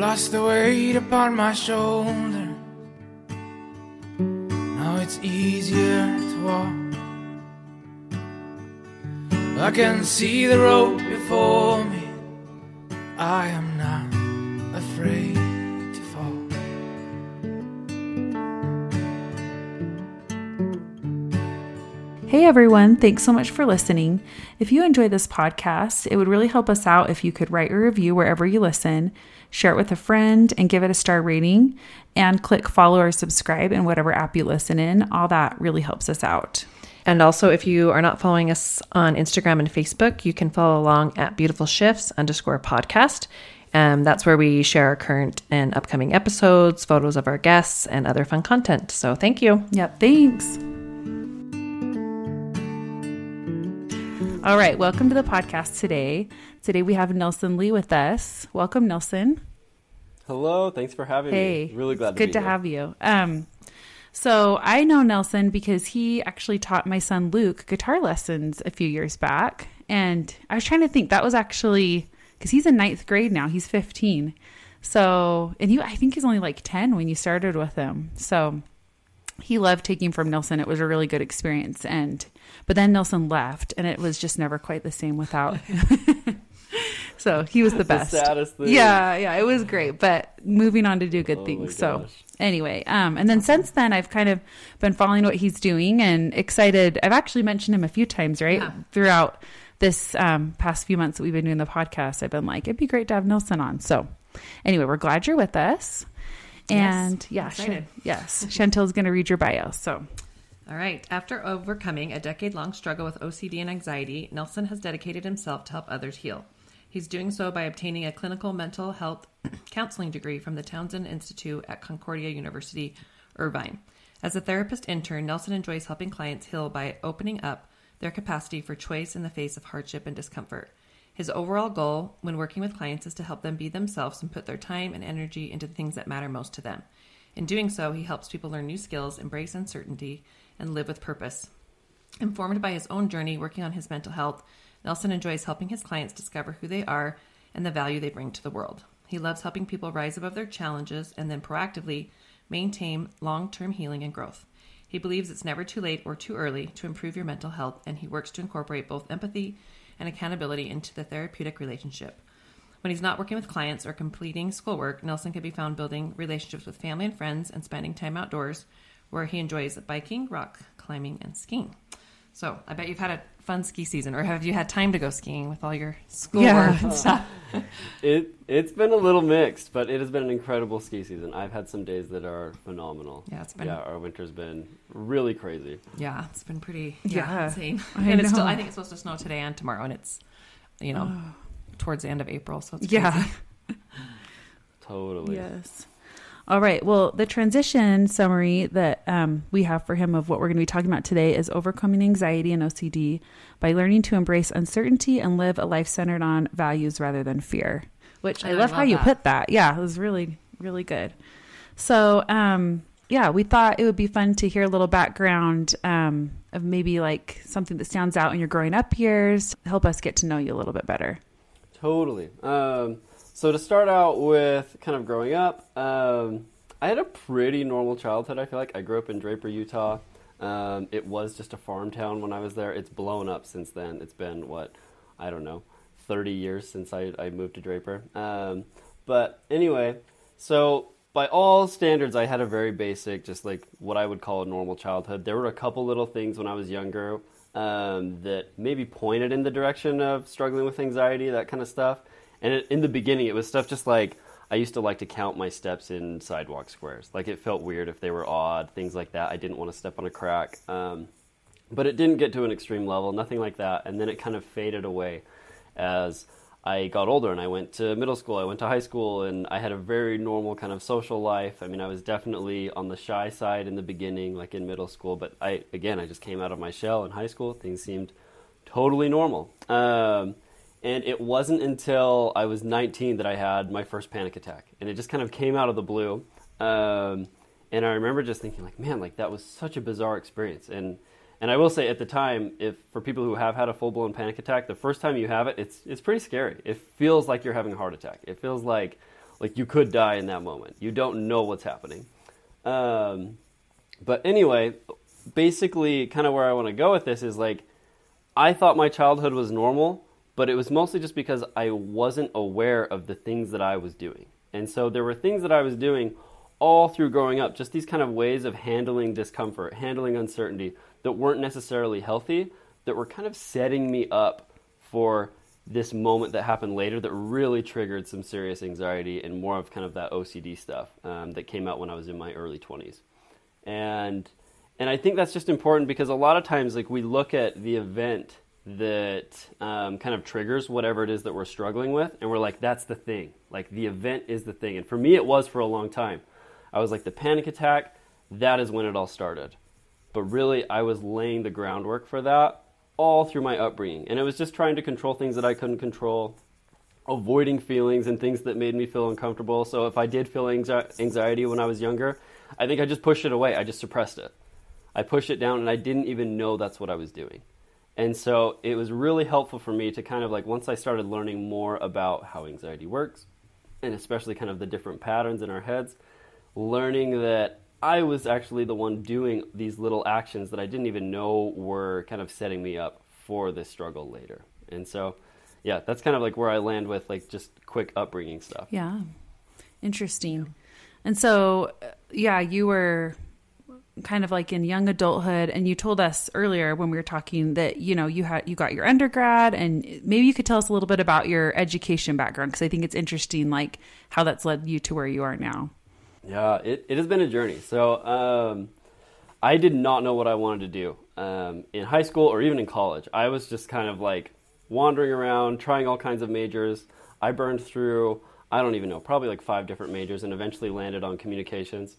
lost the weight upon my shoulder. Now it's easier to walk. I can see the road before me. I am everyone, thanks so much for listening. If you enjoy this podcast, it would really help us out if you could write a review wherever you listen, share it with a friend, and give it a star rating, and click follow or subscribe in whatever app you listen in. All that really helps us out. And also, if you are not following us on Instagram and Facebook, you can follow along at Beautiful Shifts underscore podcast. Um, that's where we share our current and upcoming episodes, photos of our guests, and other fun content. So thank you. Yep, thanks. All right, welcome to the podcast today. Today we have Nelson Lee with us. Welcome, Nelson. Hello, thanks for having Hey, me. Really glad to good to here. have you. Um, so I know Nelson because he actually taught my son Luke guitar lessons a few years back, and I was trying to think that was actually because he's in ninth grade now. He's fifteen, so and you I think he's only like ten when you started with him. So he loved taking from Nelson. It was a really good experience, and but then Nelson left, and it was just never quite the same without. so he was the best. thing. Yeah, yeah, it was great. But moving on to do good Oh things. So anyway, um, and then since then I've kind of been following what he's doing and excited. I've actually mentioned him a few times, right, throughout this um, past few months that we've been doing the podcast. I've been like, it'd be great to have Nelson on. So anyway, we're glad you're with us. And yeah, excited. Shan- yes, Chantel's going to read your bio. So All right. After overcoming a decade long struggle with OCD and anxiety, Nelson has dedicated himself to help others heal. He's doing so by obtaining a clinical mental health counseling degree from the Townsend Institute at Concordia University, Irvine. As a therapist intern, Nelson enjoys helping clients heal by opening up their capacity for choice in the face of hardship and discomfort. His overall goal when working with clients is to help them be themselves and put their time and energy into the things that matter most to them. In doing so, he helps people learn new skills, embrace uncertainty, and live with purpose. Informed by his own journey working on his mental health, Nelson enjoys helping his clients discover who they are and the value they bring to the world. He loves helping people rise above their challenges and then proactively maintain long term healing and growth. He believes it's never too late or too early to improve your mental health, and he works to incorporate both empathy and accountability into the therapeutic relationship. When he's not working with clients or completing schoolwork, Nelson can be found building relationships with family and friends and spending time outdoors where he enjoys biking, rock climbing, and skiing. So I bet you've had a fun ski season, or have you had time to go skiing with all your schoolwork Yeah. and stuff? It it's been a little mixed, but it has been an incredible ski season. I've had some days that are phenomenal. Yeah, it's been- yeah. Our winter's been really crazy. Yeah, it's been pretty Yeah. yeah, insane. I and it's still. I think it's supposed to snow today and tomorrow, and it's you know oh. towards the end of April, so it's yeah. Totally. Yes. All right. Well, the transition summary that um, we have for him of what we're going to be talking about today is overcoming anxiety and OCD by learning to embrace uncertainty and live a life centered on values rather than fear. Which I, I love how love you put that. Yeah, it was really, really good. So, um, yeah, we thought it would be fun to hear a little background um, of maybe like something that stands out in your growing up years. Help us get to know you a little bit better. Totally. Um, so to start out with kind of growing up, um, I had a pretty normal childhood. I feel like I grew up in Draper, Utah. Um, it was just a farm town when I was there. It's blown up since then. It's been what I don't know, thirty years since I, I moved to Draper. Um, but anyway, so by all standards, I had a very basic, just like what I would call a normal childhood. There were a couple little things when I was younger um, that maybe pointed in the direction of struggling with anxiety, that kind of stuff. And it, in the beginning, it was stuff just like I used to like to count my steps in sidewalk squares. Like it felt weird if they were odd, things like that. I didn't want to step on a crack. Um, but it didn't get to an extreme level, nothing like that. And then it kind of faded away as I got older and I went to middle school, I went to high school, and I had a very normal kind of social life. I mean, I was definitely on the shy side in the beginning, like in middle school, but I, again, I just came out of my shell in high school. Things seemed totally normal. Um, and it wasn't until I was 19 that I had my first panic attack. And it just kind of came out of the blue. Um, and I remember just thinking, like, man, like that was such a bizarre experience. And and I will say at the time, if for people who have had a full blown panic attack, the first time you have it, it's it's pretty scary. It feels like you're having a heart attack. It feels like Like you could die in that moment. You don't know what's happening. Um, but anyway, basically, kind of where I want to go with this is like, I thought my childhood was normal, but it was mostly just because I wasn't aware of the things that I was doing. And so there were things that I was doing all through growing up, just these kind of ways of handling discomfort, handling uncertainty that weren't necessarily healthy, that were kind of setting me up for this moment that happened later that really triggered some serious anxiety and more of kind of that OCD stuff um, that came out when I was in my early 20s. And and I think that's just important because a lot of times like we look at the event that um, kind of triggers whatever it is that we're struggling with and we're like that's the thing. Like the event is the thing. And for me it was for a long time. I was like the panic attack that is when it all started. But really i was laying the groundwork for that all through my upbringing. And it was just trying to control things that i couldn't control avoiding feelings and things that made me feel uncomfortable. So if i did feel anxiety when i was younger i think i just pushed it away. I just suppressed it. I pushed it down and i didn't even know that's what i was doing and so it was really helpful for me to kind of like, once I started learning more about how anxiety works, and especially kind of the different patterns in our heads, learning that I was actually the one doing these little actions that I didn't even know were kind of setting me up for this struggle later. And so, yeah, that's kind of like where I land with like just quick upbringing stuff. Yeah. Interesting. And so, uh, yeah, you were kind of like in young adulthood and you told us earlier when we were talking that you know you had you got your undergrad and maybe you could tell us a little bit about your education background because i think it's interesting like how that's led you to where you are now. Yeah it, it has been a journey. So um, i did not know what i wanted to do um, in high school or even in college. I was just kind of like wandering around trying all kinds of majors. I burned through i don't even know probably like five different majors and eventually landed on communications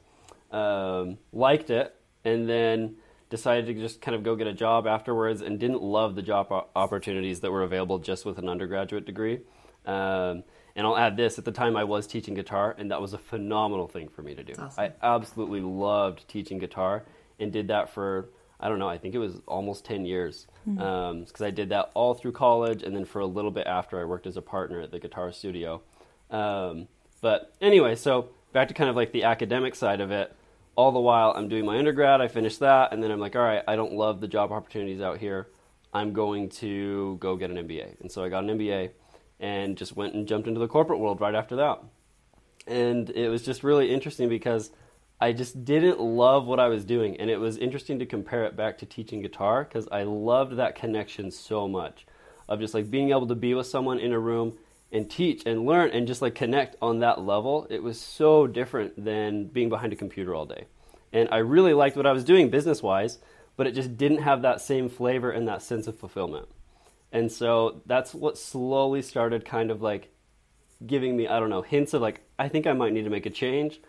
um, liked it, and then decided to just kind of go get a job afterwards and didn't love the job opportunities that were available just with an undergraduate degree. Um, and I'll add this at the time I was teaching guitar, and that was a phenomenal thing for me to do. Awesome. I absolutely loved teaching guitar and did that for, I don't know, I think it was almost 10 years. Because mm-hmm. um, I did that all through college, and then for a little bit after, I worked as a partner at the guitar studio. Um, but anyway, so back to kind of like the academic side of it all the while I'm doing my undergrad, I finish that, and then I'm like, all right, I don't love the job opportunities out here. I'm going to go get an MBA. And so I got an MBA and just went and jumped into the corporate world right after that. And it was just really interesting because I just didn't love what I was doing. And it was interesting to compare it back to teaching guitar because I loved that connection so much of just like being able to be with someone in a room and teach and learn and just like connect on that level, it was so different than being behind a computer all day. And I really liked what I was doing business wise, but it just didn't have that same flavor and that sense of fulfillment. And so that's what slowly started kind of like giving me, I don't know, hints of like, I think I might need to make a change.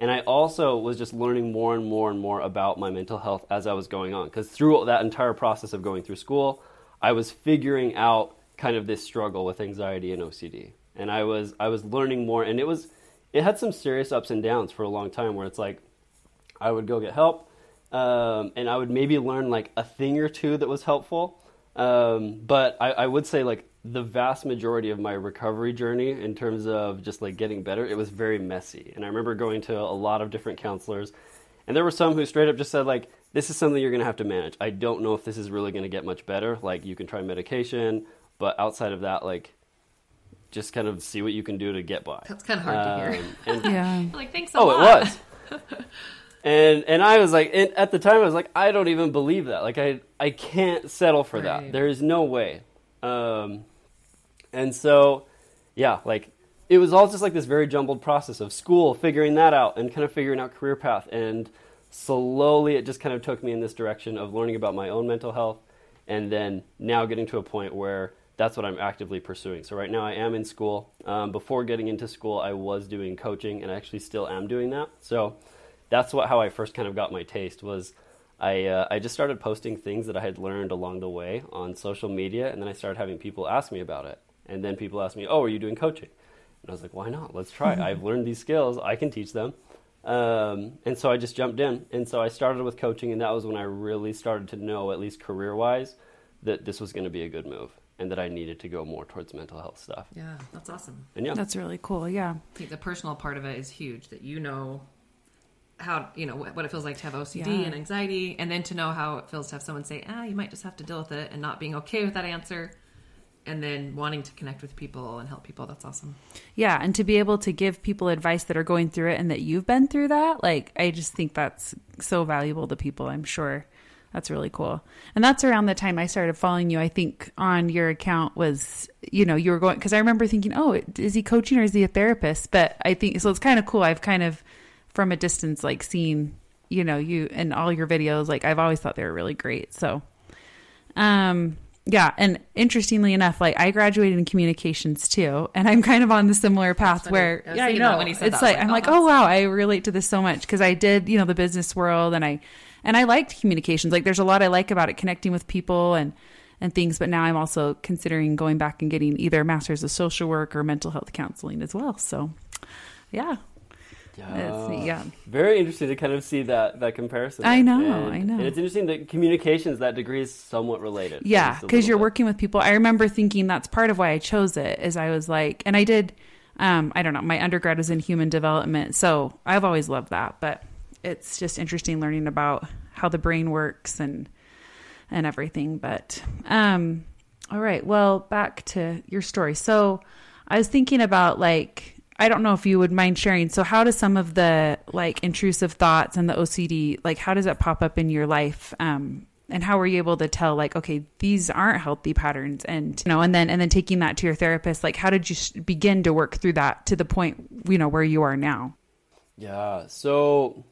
And I also was just learning more and more and more about my mental health as I was going on. Because through that entire process of going through school, I was figuring out kind of this struggle with anxiety and OCD. And I was I was learning more and it was it had some serious ups and downs for a long time where it's like I would go get help um, and I would maybe learn like a thing or two that was helpful. Um, but I, I would say like the vast majority of my recovery journey in terms of just like getting better, it was very messy. And I remember going to a lot of different counselors and there were some who straight up just said like this is something you're going to have to manage. I don't know if this is really going to get much better. Like you can try medication but outside of that, like just kind of see what you can do to get by. That's kind of hard um, to hear. Um, and, yeah. like thanks a oh, lot. it was. and and I was like, at the time, I was like, I don't even believe that. Like I I can't settle for right. that. There is no way. Um, and so, yeah, like it was all just like this very jumbled process of school, figuring that out, and kind of figuring out career path, and slowly it just kind of took me in this direction of learning about my own mental health, and then now getting to a point where that's what I'm actively pursuing. So right now I am in school. Um, before getting into school, I was doing coaching, and I actually still am doing that. So that's what how I first kind of got my taste was. I, uh, I just started posting things that I had learned along the way on social media, and then I started having people ask me about it. And then people asked me, "Oh, are you doing coaching?" And I was like, "Why not? Let's try. I've learned these skills. I can teach them." Um, and so I just jumped in. And so I started with coaching, and that was when I really started to know, at least career wise, that this was going to be a good move. And that I needed to go more towards mental health stuff. Yeah, that's awesome. And yeah, That's really cool. Yeah. I think the personal part of it is huge that you know how you know what what it feels like to have OCD Yeah. and anxiety and then to know how it feels to have someone say ah you might just have to deal with it and not being okay with that answer and then wanting to connect with people and help people that's awesome Yeah, and to be able to give people advice that are going through it and that you've been through that, like I just think that's so valuable to people, I'm sure. That's really cool. And that's around the time I started following you. I think on your account was, you know, you were going cuz I remember thinking, "Oh, is he coaching or is he a therapist?" But I think so it's kind of cool. I've kind of from a distance like seen, you know, you and all your videos like I've always thought they were really great. So um yeah, and interestingly enough, like I graduated in communications too, and I'm kind of on the similar path where yeah, you know when he said it's that, like like, I'm oh, like, oh wow, I relate to this so much because I did, you know, the business world, and I and I liked communications. Like, there's a lot I like about it, connecting with people and and things. But now I'm also considering going back and getting either a master's of social work or mental health counseling as well. So, yeah, It's- yeah. Very interesting to kind of see that that comparison. I know, And- I know. And it's interesting that communications that degree is somewhat related. Yeah, because you're bit. working with people. I remember thinking that's part of why I chose it. Is I was like, and I did. Um, I don't know. My undergrad was in human development, so I've always loved that. But it's just interesting learning about how the brain works and and everything. But um, all right. Well, back to your story. So I was thinking about like I don't know if you would mind sharing. So how does some of the like intrusive thoughts and the OCD like how does that pop up in your life? Um, and how were you able to tell like okay these aren't healthy patterns and you know and then and then taking that to your therapist like how did you sh- begin to work through that to the point you know where you are now Yeah. So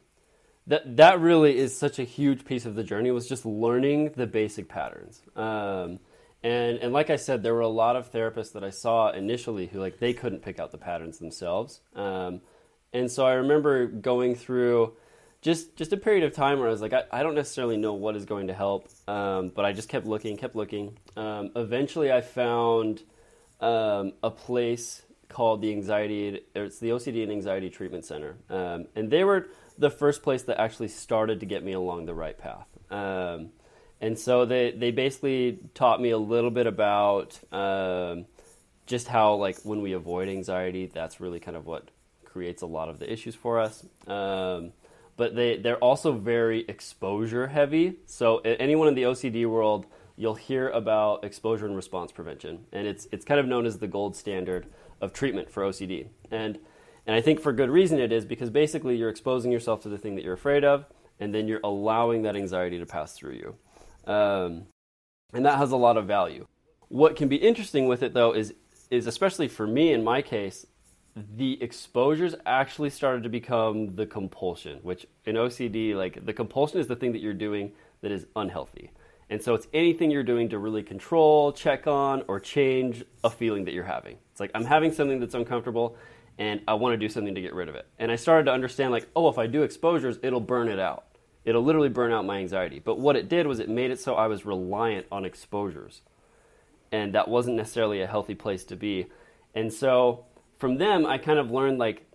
that that really is such a huge piece of the journey was just learning the basic patterns. Um, and and like I said, there were a lot of therapists that I saw initially who like they couldn't pick out the patterns themselves. Um, and so I remember going through just just a period of time where I was like, I, I don't necessarily know what is going to help, um, but I just kept looking, kept looking. Um, eventually, I found um, a place called the anxiety. It's the OCD and Anxiety Treatment Center, um, and they were the first place that actually started to get me along the right path. Um, and so they they basically taught me a little bit about um, just how like when we avoid anxiety, that's really kind of what creates a lot of the issues for us. Um, but they they're also very exposure heavy. So anyone in the OCD world, you'll hear about exposure and response prevention, and it's it's kind of known as the gold standard of treatment for OCD. And and I think for good reason it is because basically you're exposing yourself to the thing that you're afraid of, and then you're allowing that anxiety to pass through you. Um, and that has a lot of value. What can be interesting with it though is is especially for me in my case, the exposures actually started to become the compulsion, which in OCD, like the compulsion is the thing that you're doing that is unhealthy. And so it's anything you're doing to really control, check on, or change a feeling that you're having. It's like I'm having something that's uncomfortable and I want to do something to get rid of it. And I started to understand like, oh, if I do exposures, it'll burn it out. It'll literally burn out my anxiety. But what it did was it made it so I was reliant on exposures and that wasn't necessarily a healthy place to be. And so from them, I kind of learned like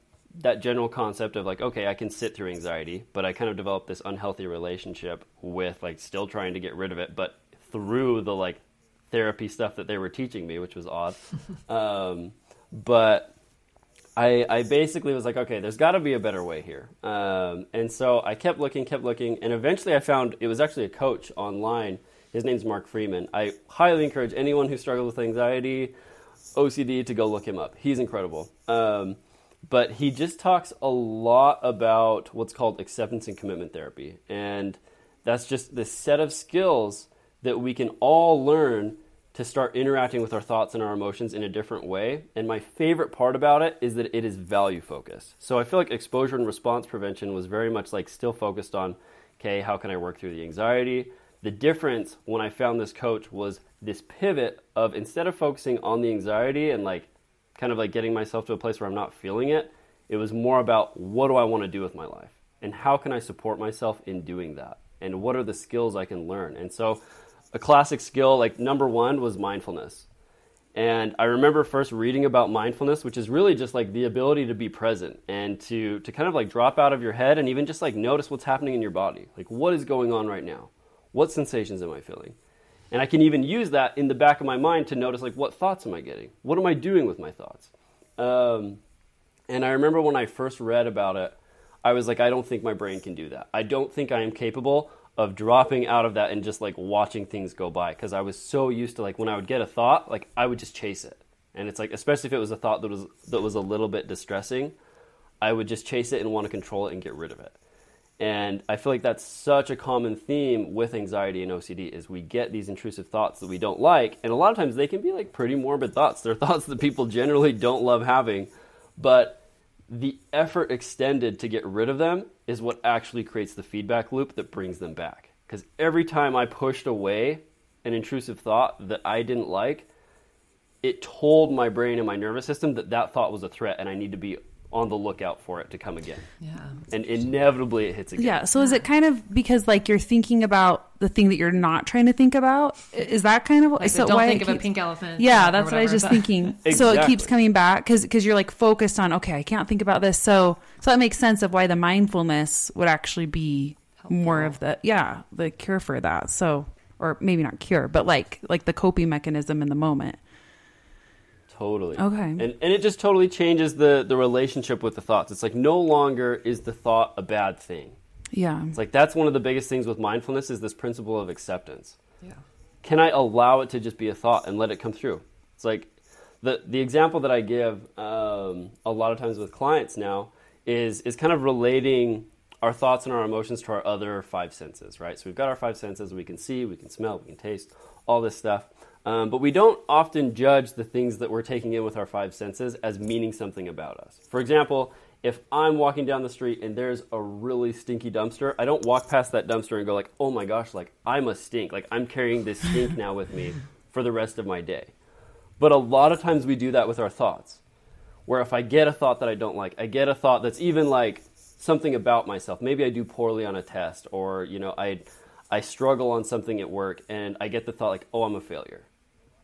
that general concept of like, okay, I can sit through anxiety, but I kind of developed this unhealthy relationship with like still trying to get rid of it, but through the like therapy stuff that they were teaching me, which was odd. um, but I, I basically was like, okay, there's got to be a better way here. Um, and so I kept looking, kept looking, and eventually I found it was actually a coach online. His name's Mark Freeman. I highly encourage anyone who struggles with anxiety, OCD, to go look him up. He's incredible. Um, but he just talks a lot about what's called acceptance and commitment therapy. And that's just the set of skills that we can all learn to start interacting with our thoughts and our emotions in a different way. And my favorite part about it is that it is value focused. So I feel like exposure and response prevention was very much like still focused on, okay, how can I work through the anxiety? The difference when I found this coach was this pivot of instead of focusing on the anxiety and like kind of like getting myself to a place where I'm not feeling it, it was more about what do I want to do with my life? And how can I support myself in doing that? And what are the skills I can learn? And so a classic skill, like number one, was mindfulness. And I remember first reading about mindfulness, which is really just like the ability to be present and to, to kind of like drop out of your head and even just like notice what's happening in your body. Like, what is going on right now? What sensations am I feeling? And I can even use that in the back of my mind to notice like what thoughts am I getting? What am I doing with my thoughts? Um, and I remember when I first read about it, I was like, I don't think my brain can do that. I don't think I am capable of dropping out of that and just like watching things go by because I was so used to like when I would get a thought, like I would just chase it. And it's like especially if it was a thought that was that was a little bit distressing, I would just chase it and want to control it and get rid of it. And I feel like that's such a common theme with anxiety and OCD is we get these intrusive thoughts that we don't like, and a lot of times they can be like pretty morbid thoughts. They're thoughts that people generally don't love having, but the effort extended to get rid of them is what actually creates the feedback loop that brings them back. Because every time I pushed away an intrusive thought that I didn't like, it told my brain and my nervous system that that thought was a threat and I need to be on the lookout for it to come again. Yeah. And inevitably it hits again. Yeah. So is it kind of because like you're thinking about the thing that you're not trying to think about? Is that kind of Like, so don't why think it of a pink elephant. Yeah, or that's what I was just but- thinking. So it keeps coming back because because you're like focused on okay, I can't think about this. So so that makes sense of why the mindfulness would actually be more of the yeah the cure for that. So or maybe not cure, but like like the coping mechanism in the moment. Totally. Okay. And and it just totally changes the the relationship with the thoughts. It's like no longer is the thought a bad thing. Yeah. It's like that's one of the biggest things with mindfulness is this principle of acceptance. Yeah. Can I allow it to just be a thought and let it come through? It's like the the example that I give um, a lot of times with clients now is is kind of relating our thoughts and our emotions to our other five senses, right? So we've got our five senses: we can see, we can smell, we can taste, all this stuff. Um, but we don't often judge the things that we're taking in with our five senses as meaning something about us. For example, if I'm walking down the street and there's a really stinky dumpster, I don't walk past that dumpster and go like, "Oh my gosh, like I must stink. Like I'm carrying this stink now with me for the rest of my day." But a lot of times we do that with our thoughts. Where if I get a thought that I don't like, I get a thought that's even like something about myself. Maybe I do poorly on a test or, you know, I I struggle on something at work and I get the thought like, "Oh, I'm a failure."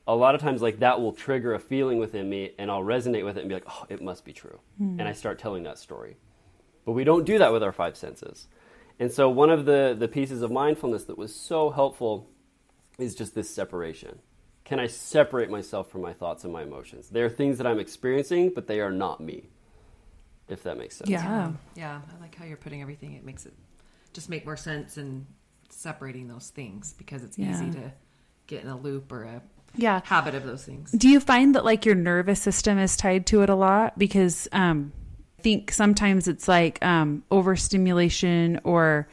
A lot of times like that will trigger a feeling within me and I'll resonate with it and be like, "Oh, it must be true." Hmm. And I start telling that story. But we don't do that with our five senses. And so one of the the pieces of mindfulness that was so helpful is just this separation. Can I separate myself from my thoughts and my emotions? They are things that I'm experiencing, but they are not me. If that makes sense. Yeah. Yeah, I like how you're putting everything. It makes it just make more sense and separating those things because it's Yeah. easy to get in a loop or a Yeah. habit of those things. Do you find that like your nervous system is tied to it a lot? Because um, I think sometimes it's like um, overstimulation or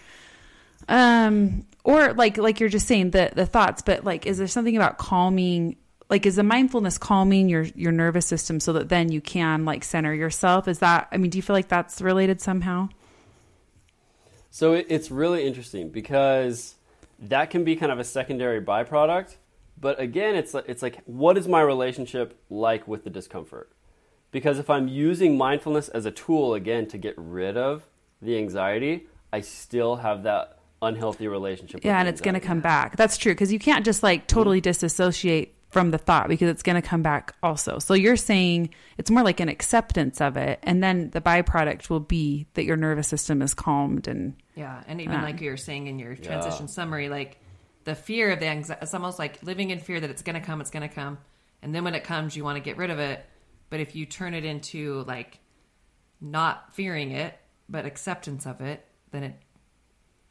um, or like like you're just saying the the thoughts, but like is there something about calming? Like is the mindfulness calming your your nervous system so that then you can like center yourself? Is that I mean, do you feel like that's related somehow? So it, it's really interesting because that can be kind of a secondary byproduct. But again, it's like, it's like, what is my relationship like with the discomfort? Because if I'm using mindfulness as a tool again to get rid of the anxiety, I still have that unhealthy relationship. Yeah, and it's going to come back. That's true because you can't just like totally mm-hmm. disassociate from the thought because it's going to come back also. So you're saying it's more like an acceptance of it, and then the byproduct will be that your nervous system is calmed and Yeah, and even Yeah. like you're saying in your transition summary, like the fear of the anxiety, it's almost like living in fear that it's going to come, it's going to come, and then when it comes, you want to get rid of it. But if you turn it into like not fearing it, but acceptance of it, then it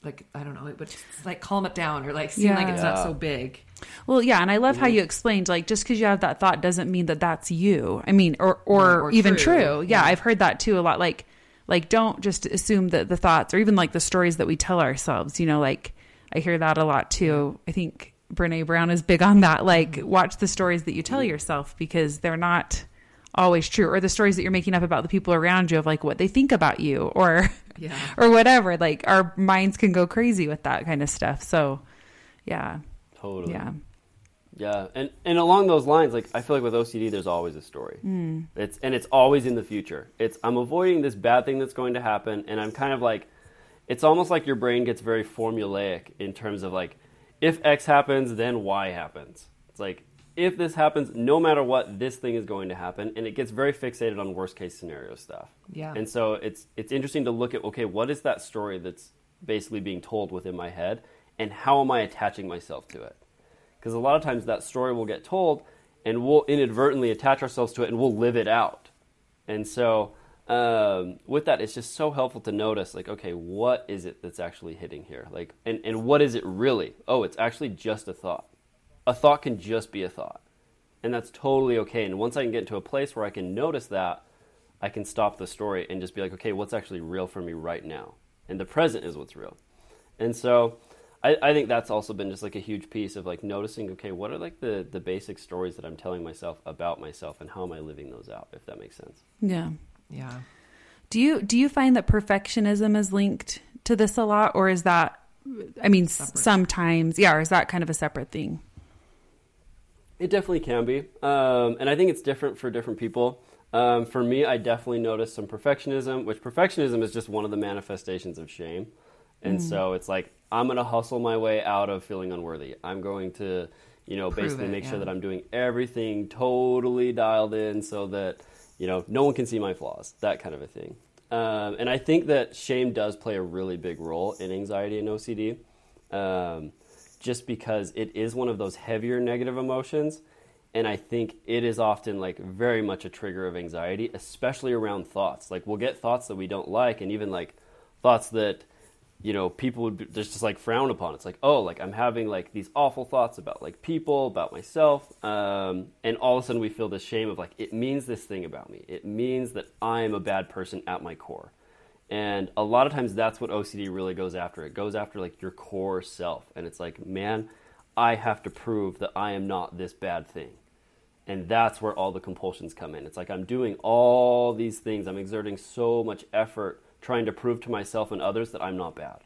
like I don't know, it would just, like calm it down or like seem like Yeah. it's not so big. Well, yeah, and I love how mm-hmm. you explained like just because you have that thought doesn't mean that that's you. I mean, or or, Or- or even true. true. Yeah, I've heard that too a lot. Like like don't just assume that the thoughts or even like the stories that we tell ourselves. You know, like I hear that a lot too. I think Brene Brown is big on that. Like mm-hmm. watch the stories that you tell mm-hmm. yourself because they're not always true or the stories that you're making up about the people around you of like what they think about you or Yeah. or whatever like our minds can go crazy with that kind of stuff so yeah Totally. yeah Yeah, and and along those lines, like I feel like with OCD, there's always a story. Hmm. It's and it's always in the future. It's I'm avoiding this bad thing that's going to happen, and I'm kind of like, it's almost like your brain gets very formulaic in terms of like, if X happens, then Y happens. It's like if this happens, no matter what, this thing is going to happen, and it gets very fixated on worst case scenario stuff. Yeah. And so it's it's interesting to look at okay, what is that story that's basically being told within my head, and how am I attaching myself to it? because a lot of times that story will get told and we'll inadvertently attach ourselves to it and we'll live it out. And so um, with that, it's just so helpful to notice, like, okay, what is it that's actually hitting here? Like, and, and what is it really? Oh, it's actually just a thought. A thought can just be a thought. And that's totally okay. And once I can get to a place where I can notice that, I can stop the story and just be like, okay, what's actually real for me right now? And the present is what's real. And so I, I think that's also been just like a huge piece of like noticing, okay, what are like the, the basic stories that I'm telling myself about myself and how am I living those out, if that makes sense. Yeah. Yeah. Do you do you find that perfectionism is linked to this a lot, or is that? I mean, s- sometimes, yeah, or is that kind of a separate thing? It definitely can be, um, and I think it's different for different people. Um, for me, I definitely noticed some perfectionism, which perfectionism is just one of the manifestations of shame. And so it's like I'm going to hustle my way out of feeling unworthy. I'm going to, you know, Prove basically it, make yeah. sure that I'm doing everything totally dialed in so that, you know, no one can see my flaws. That kind of a thing. Um, and I think that shame does play a really big role in anxiety and OCD. Um, just because it is one of those heavier negative emotions and i think it is often like very much a trigger of anxiety especially around thoughts like we'll get thoughts that we don't like and even like thoughts that you know people would be, just just like frown upon it's like oh like i'm having like these awful thoughts about like people about myself um, and all of a sudden we feel this shame of like it means this thing about me it means that i'm a bad person at my core and a lot of times that's what OCD really goes after. It goes after like your core self. And it's like, man, I have to prove that I am not this bad thing. And that's where all the compulsions come in. It's like I'm doing all these things. I'm exerting so much effort trying to prove to myself and others that I'm not bad,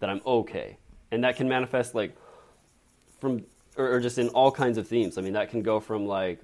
that I'm okay. And that can manifest like from, or, or just in all kinds of themes. I mean, that can go from like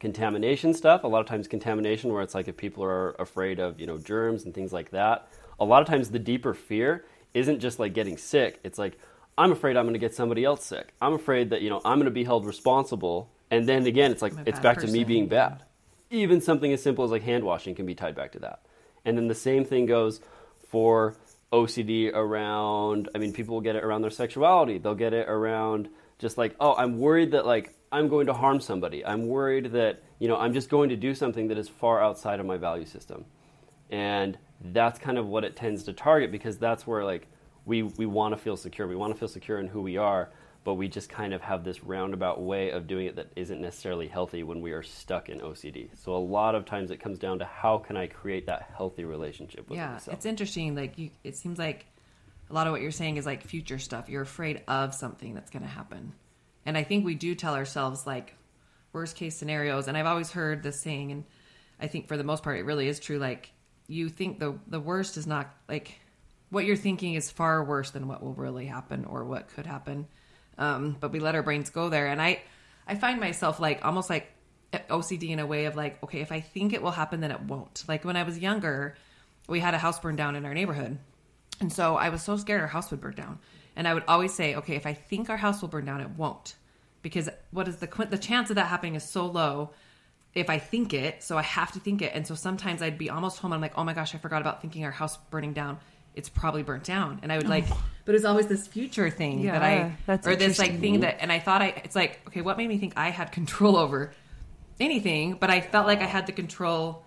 contamination stuff. A lot of times, contamination, where it's like if people are afraid of you know germs and things like that. A lot of times, the deeper fear isn't just like getting sick. It's like I'm afraid I'm going to get somebody else sick. I'm afraid that you know I'm going to be held responsible. And then again, it's like it's back to me being bad. Even something as simple as like hand washing can be tied back to that. And then the same thing goes for OCD around, I mean, people will get it around their sexuality. They'll get it around just like, oh, I'm worried that like I'm going to harm somebody. I'm worried that, you know, I'm just going to do something that is far outside of my value system. And that's kind of what it tends to target because that's where like we, we want to feel secure. We want to feel secure in who we are, but we just kind of have this roundabout way of doing it that isn't necessarily healthy when we are stuck in OCD. So a lot of times it comes down to how can I create that healthy relationship with yeah myself. Yeah, it's interesting like you it seems like a lot of what you're saying is like future stuff you're afraid of something that's going to happen and i think we do tell ourselves like worst case scenarios and i've always heard this saying and i think for the most part it really is true like you think the the worst is not like what you're thinking is far worse than what will really happen or what could happen um, but we let our brains go there. And i i find myself like almost like ocd in a way of like okay if i think it will happen then it won't. Like when i was younger we had a house burn down in our neighborhood. And so i was so scared our house would burn down. And i would always say okay if i think our house will burn down it won't. Because what is the the chance of that happening is so low if I think it, so I have to think it. And so sometimes I'd be almost home. And I'm like, oh my gosh, I forgot about thinking our house burning down. It's probably burnt down. And I would oh. like, but it's always this future thing that I, that's or this like thing that, and I thought I, it's like, okay, what made me think I had control over anything? But I felt like I had the control,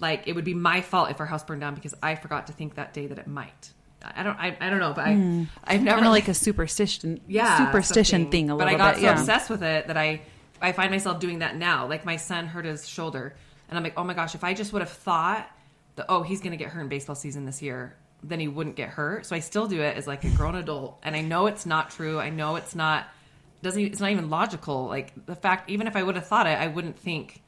like it would be my fault if our house burned down because I forgot to think that day that it might. I don't, I, I don't know, but I, hmm. I've never Kind of like a superstition, yeah superstition something. thing a but i got bit. so yeah. obsessed with it that i i find myself doing that now like my son hurt his shoulder and i'm like oh my gosh if i just would have thought that oh he's going to get hurt in baseball season this year then he wouldn't get hurt. So i still do it as like a grown adult. And i know it's not true. I know it's not doesn't it's not even logical. Like the fact even if i would have thought it i wouldn't think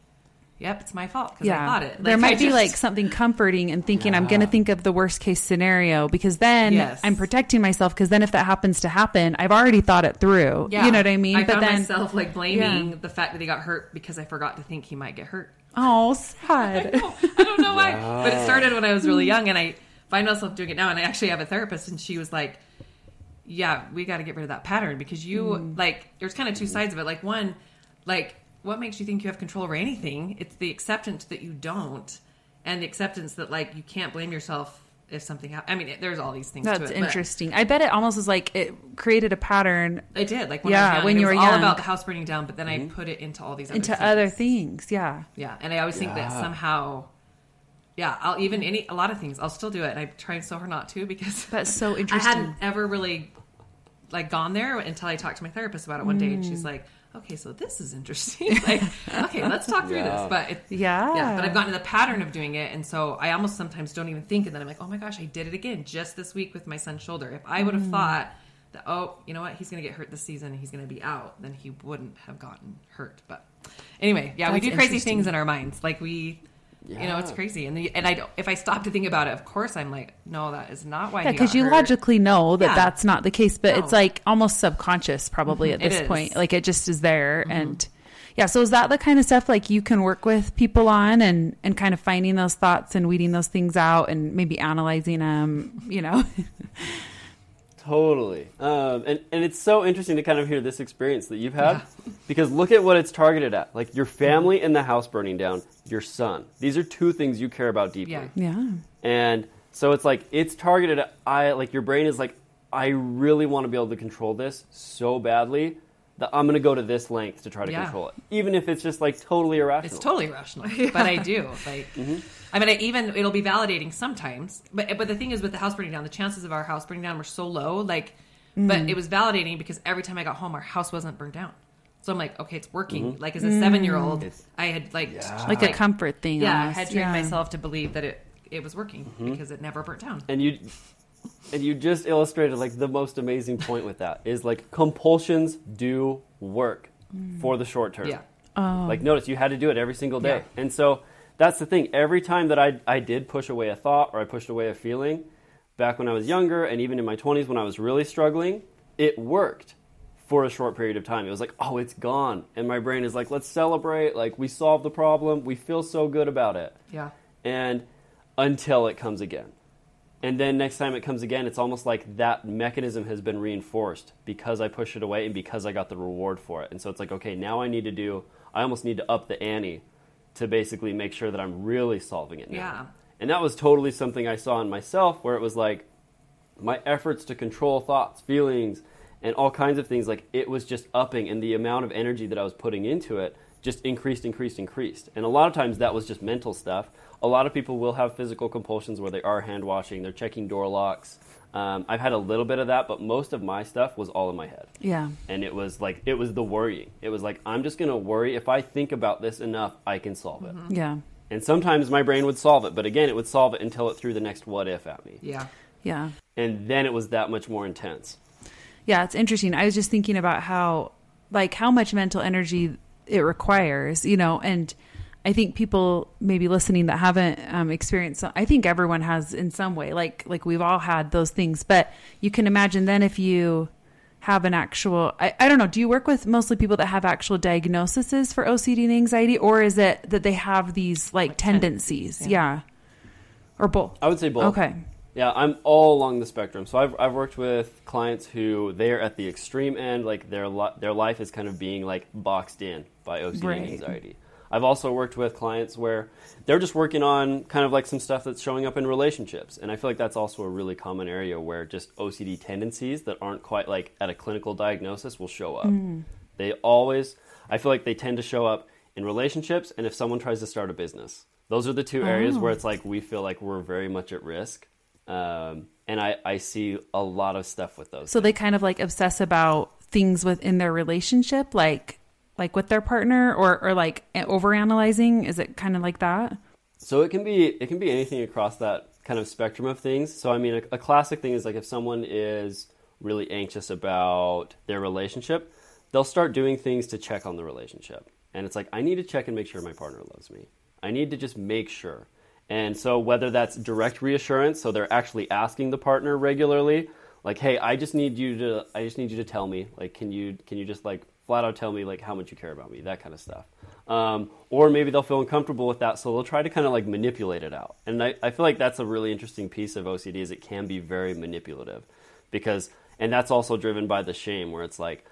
yep it's my fault because yeah, i thought it. There might I be just- like something comforting and thinking I'm going to think of the worst case scenario because then Yes. I'm protecting myself because then if that happens to happen, I've already thought it through. yeah. You know what I mean? i but found then, myself like blaming Yeah. the fact that he got hurt because i forgot to think he might get hurt. Oh, sad. I don't know why, but it started when I was really young, and I find myself doing it now. And I actually have a therapist, and she was like, "Yeah, we got to get rid of that pattern because you mm-hmm. like." There's kind of two sides of it. Like one, like what makes you think you have control over anything? It's the acceptance that you don't, and the acceptance that like you can't blame yourself if something happens. I mean, it, there's all these things. to That's it, but interesting. I bet it almost is like it created a pattern It did, like when Yeah, I was young, when and you it was were all young. about the house burning down. But then I mm-hmm. put it into all these other into things. other things. Yeah. Yeah, and I always think that somehow, yeah, I'll even any a lot of things I'll still do it, and I try so hard not to because That's so interesting. I hadn't ever really like gone there until I talked to my therapist about it one day, and Mm. she's like, "Okay, so this is interesting. like, okay, let's talk through Yeah. this." But it, Yeah. yeah, but I've gotten to the pattern of doing it, and so I almost sometimes don't even think, and then I'm like, "Oh my gosh, I did it again just this week with my son's shoulder." If I would have Mm. thought that, oh, you know what, he's going to get hurt this season, he's going to be out, then he wouldn't have gotten hurt. But anyway, yeah, we do crazy things in our minds, like we. You know, it's crazy, and the, and I don't. If I stop to think about it, of course, I'm like, no, that is not why. Yeah, because you hurt. logically know that Yeah. that's not the case, but it's like almost subconscious, probably mm-hmm. at this point. Like it just is there, mm-hmm. and yeah. So is that the kind of stuff like you can work with people on, and and kind of finding those thoughts and weeding those things out, and maybe analyzing them, you know? Totally. Um, and, and it's so interesting to kind of hear this experience that you've had Yeah. because look at what it's targeted at. Like your family and the house burning down, your son. These are two things you care about deeply. Yeah. yeah. And so it's like it's targeted at I like your brain is like I really want to be able to control this so badly that I'm going to go to this length to try to Yeah. control it. Even if it's just like totally irrational. It's totally irrational, but I do. Like, I mean, I even it'll be validating sometimes. But but the thing is, with the house burning down, the chances of our house burning down were so low. Like, but mm. it was validating because every time I got home, our house wasn't burned down. So I'm like, okay, it's working. Mm-hmm. Like as a seven year old, I had like Yeah. Like a comfort thing. yeah, I had trained Yeah. myself to believe that it it was working mm-hmm. because it never burnt down. and you and you just illustrated like the most amazing point with that is like compulsions do work mm. for the short term. Yeah. Oh. Like notice you had to do it every single day. Yeah. And so that's the thing. Every time that I I did push away a thought or I pushed away a feeling back when I was younger and even in my 20s when I was really struggling, it worked for a short period of time. It was like, "Oh, it's gone." And my brain is like, "Let's celebrate. Like we solved the problem. We feel so good about it." Yeah, and until it comes again. And then next time it comes again, it's almost like that mechanism has been reinforced because I pushed it away and because I got the reward for it. And so it's like, okay, now I need to do, I almost need to up the ante to basically make sure that I'm really solving it now. Yeah. And that was totally something I saw in myself where it was like my efforts to control thoughts, feelings, and all kinds of things, like it was just upping, and the amount of energy that I was putting into it just increased, increased, increased. And a lot of times that was just mental stuff. A lot of people will have physical compulsions where they are hand washing, they're checking door locks. Um, I've had a little bit of that, but most of my stuff was all in my head. Yeah. And it was like, it was the worrying. It was like, I'm just going to worry. If I think about this enough, I can solve it. Yeah. And sometimes my brain would solve it, but again, it would solve it until it threw the next what if at me. yeah, Yeah. And then it was that much more intense. Yeah, it's interesting. I was just thinking about how, like, how much mental energy it requires, you know, and I think people maybe listening that haven't um, experienced. I think everyone has in some way, like, like we've all had those things. But you can imagine then if you have an actual, I, I don't know. Do you work with mostly people that have actual diagnoses for OCD and anxiety, or is it that they have these like, tendencies? Yeah. or both. I would say both. Okay. Yeah, I'm all along the spectrum. So I've, I've worked with clients who they're at the extreme end, like their li- their life is kind of being like boxed in by OCD Right. and anxiety. I've also worked with clients where they're just working on kind of like some stuff that's showing up in relationships, and I feel like that's also a really common area where just OCD tendencies that aren't quite like at a clinical diagnosis will show up. They always, I feel like they tend to show up in relationships, and if someone tries to start a business, those are the two areas where it's like we feel like we're very much at risk. Um, and I, I see a lot of stuff with those. So they kind of like obsess about things within their relationship, like like with their partner, or or like overanalyzing. Is it kind of like that? So it can be it can be anything across that kind of spectrum of things. So I mean, a, a classic thing is like if someone is really anxious about their relationship, they'll start doing things to check on the relationship, and it's like I need to check and make sure my partner loves me. I need to just make sure. And so whether that's direct reassurance, so they're actually asking the partner regularly, like, "Hey, I just need you to I just need you to tell me, like, can you can you just like flat out tell me like how much you care about me, that kind of stuff." Um, or maybe they'll feel uncomfortable with that, so they'll try to kind of like manipulate it out. And I, I feel like that's a really interesting piece of OCD is it can be very manipulative, because and that's also driven by the shame where it's like,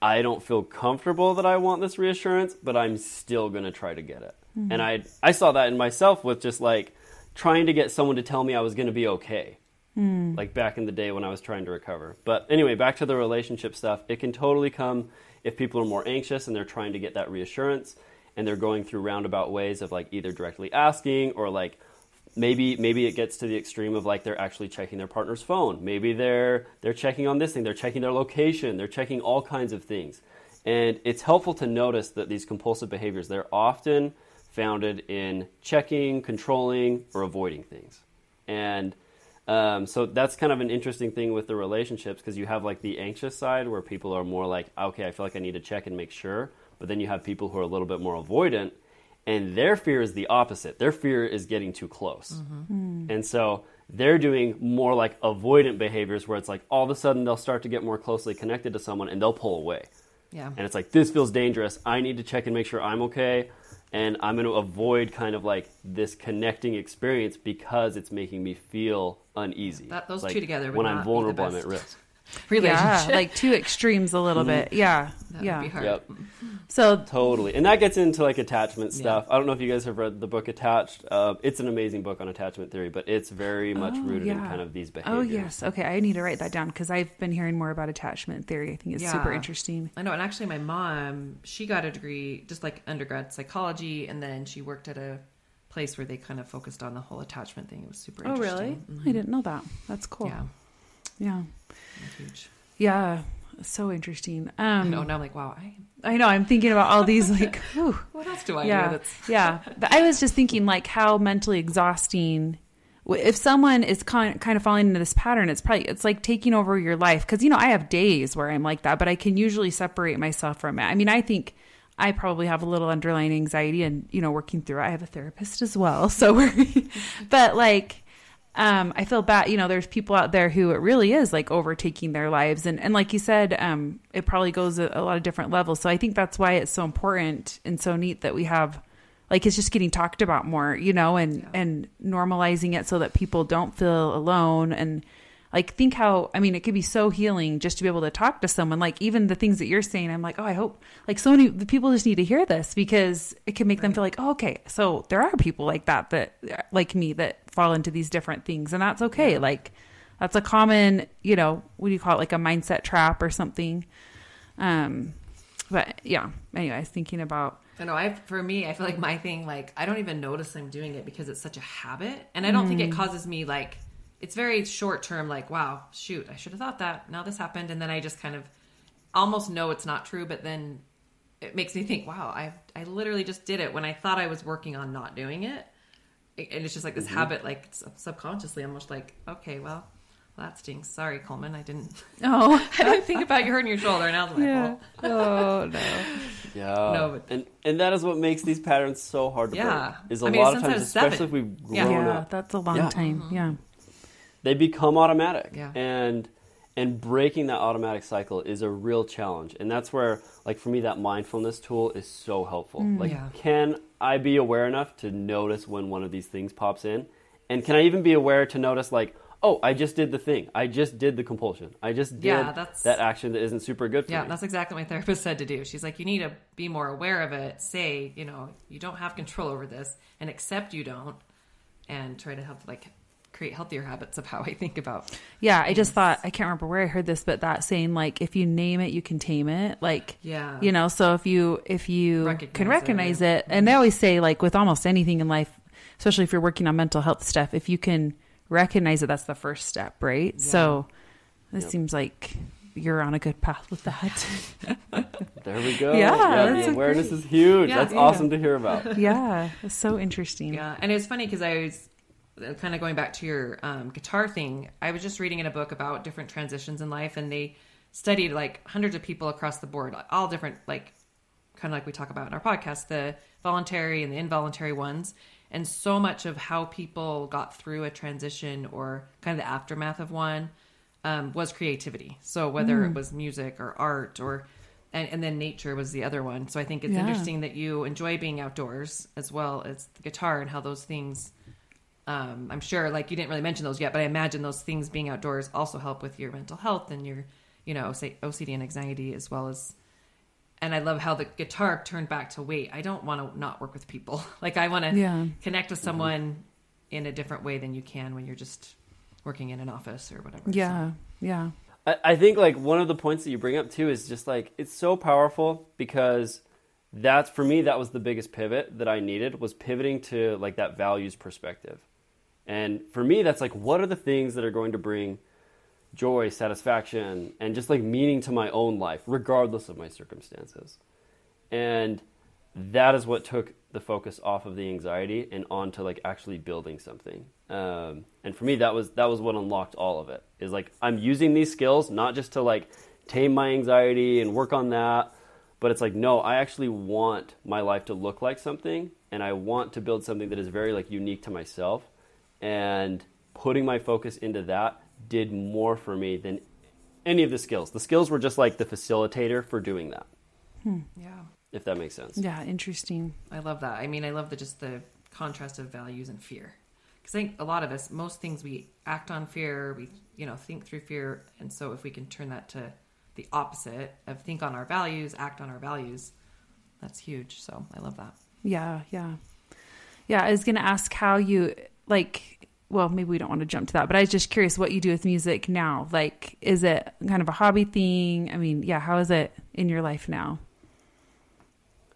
I don't feel comfortable that I want this reassurance, but I'm still going to try to get it. And I I saw that in myself with just like trying to get someone to tell me I was going to be okay. Like back in the day when I was trying to recover. But anyway, back to the relationship stuff. It can totally come if people are more anxious and they're trying to get that reassurance and they're going through roundabout ways of like either directly asking or like maybe maybe it gets to the extreme of like they're actually checking their partner's phone. Maybe they're they're checking on this thing. They're checking their location. They're checking all kinds of things. And it's helpful to notice that these compulsive behaviors they're often founded in checking controlling or avoiding things. And um, so that's kind of an interesting thing with the relationships because you have like the anxious side where people are more like okay i feel like i need to check and make sure but then you have people who are a little bit more avoidant and their fear is the opposite. Their fear is getting too close. And so they're doing more like avoidant behaviors where it's like all of a sudden they'll start to get more closely connected to someone and they'll pull away. Yeah. And it's like, this feels dangerous. I need to check and make sure I'm okay. And I'm going to avoid kind of like this connecting experience because it's making me feel uneasy. That- those Like, two together would when I'm vulnerable, I'm at risk. Yeah, Relationship. like two extremes a little bit. Yeah, That yeah. would be hard. Yep. So Totally. And that gets into like attachment stuff. I don't know if you guys have read the book Attached. Uh, it's an amazing book on attachment theory, but it's very much Oh, rooted in kind of these behaviors. Oh yes, okay. I need to write that down because I've been hearing more about attachment theory. I think it's super interesting. I know, and actually, my mom, she got a degree just like undergrad psychology, and then she worked at a place where they kind of focused on the whole attachment thing. It was super Oh interesting. really? I didn't know that. That's cool. Yeah, Yeah, that's huge. yeah. So interesting. Um, know. Now I'm like, wow, I, I know. I'm thinking about all these like. whew. what else do I yeah, yeah. But I was just thinking like how mentally exhausting. If someone is kind kind of falling into this pattern, it's probably it's like taking over your life. Because you know I have days where I'm like that, but I can usually separate myself from it. I mean, I think I probably have a little underlying anxiety, and you know, working through. it. I have a therapist as well, so we're. but like, um, I feel bad. You know, there's people out there who it really is like overtaking their lives, and and like you said, um, it probably goes a, a lot of different levels. So I think that's why it's so important and so neat that we have, like, it's just getting talked about more, you know, and Yeah. and normalizing it so that people don't feel alone and. Like think how I mean it could be so healing just to be able to talk to someone. Like even the things that you're saying I'm like oh I hope like so many the people just need to hear this because it can make them feel like oh okay so there are people like that that like me that fall into these different things and that's okay. Like that's a common you know what do you call it? Like a mindset trap or something. Um but yeah anyway I was thinking about I know. I for me, I feel like my thing, like I don't even notice I'm doing it because it's such a habit, and I don't think it causes me like it's very short term. Like, wow, shoot, I should have thought that. Now this happened, and then I just kind of almost know it's not true, but then it makes me think, wow, I I literally just did it when I thought I was working on not doing it, and it's just like this mm-hmm. habit, like subconsciously, almost like, okay, well. That stinks. Sorry, Coleman. I didn't. oh I didn't think about you hurting your shoulder. Now it's my yeah fault. oh no Yeah. No, but- and and that is what makes these patterns so hard to Yeah. break. Is a I mean, lot of times, was seven. especially if we've Yeah. grown yeah up, that's a long Yeah. time mm-hmm. yeah they become automatic. Yeah. And and breaking that automatic cycle is a real challenge. And that's where like for me that mindfulness tool is so helpful. Mm, like Yeah. can I be aware enough to notice when one of these things pops in? And can I even be aware to notice like Oh, I just did the thing. I just did the compulsion. I just did Yeah, that's- that action that isn't super good for Yeah, me. that's exactly what my therapist said to do. She's like, you need to be more aware of it. Say, you know, you don't have control over this, and accept you don't, and try to help like create healthier habits of how I think about. Yeah, I just thought I can't remember where I heard this, but that saying like if you name it, you can tame it. Like Yeah. you know. So if you if you Recognize can recognize yeah. it, and they always say like with almost anything in life, especially if you're working on mental health stuff, if you can recognize it, that's the first step, right? So this Yep. seems like you're on a good path with that. There we go. Yeah, that's the awareness great- is huge. Yeah. that's Yeah. awesome to hear about. yeah, it's so interesting. Yeah, and it's funny because I was kind of going back to your um, guitar thing. I was just reading in a book about different transitions in life, and they studied like hundreds of people across the board, all different, like kind of like we talk about in our podcast, the voluntary and the involuntary ones. And so much of how people got through a transition or kind of the aftermath of one um, was creativity. So whether it was music or art or and, and then nature was the other one. So I think it's Yeah. interesting that you enjoy being outdoors as well as the guitar and how those things. Um, I'm sure, like you didn't really mention those yet, but I imagine those things being outdoors also help with your mental health and your, you know, say OCD and anxiety as well as. And I love how the guitar turned back to wait. I don't want to not work with people. Like I want to Yeah. connect with someone in a different way than you can when you're just working in an office or whatever. Yeah, yeah, I, I think like one of the points that you bring up too is just like it's so powerful because that's for me that was the biggest pivot that I needed was pivoting to like that values perspective. And for me that's like what are the things that are going to bring joy, satisfaction and just like meaning to my own life regardless of my circumstances. And that is what took the focus off of the anxiety and onto like actually building something. Um, and for me, that was that was what unlocked all of it. Is like I'm using these skills not just to like tame my anxiety and work on that, but it's like no, I actually want my life to look like something, and I want to build something that is very like unique to myself. And putting my focus into that did more for me than any of the skills. The skills were just like the facilitator for doing that. Hmm. Yeah. If that makes sense. yeah. Interesting. I love that. I mean, I love the just the contrast of values and fear. Because I think a lot of us, most things we act on fear, we you know think through fear, and so if we can turn that to the opposite of think on our values, act on our values, that's huge. So I love that. Yeah, yeah. Yeah, I was going to ask how you like well, maybe we don't want to jump to that, but I was just curious what you do with music now. Like is it kind of a hobby thing? I mean, yeah, how is it in your life now?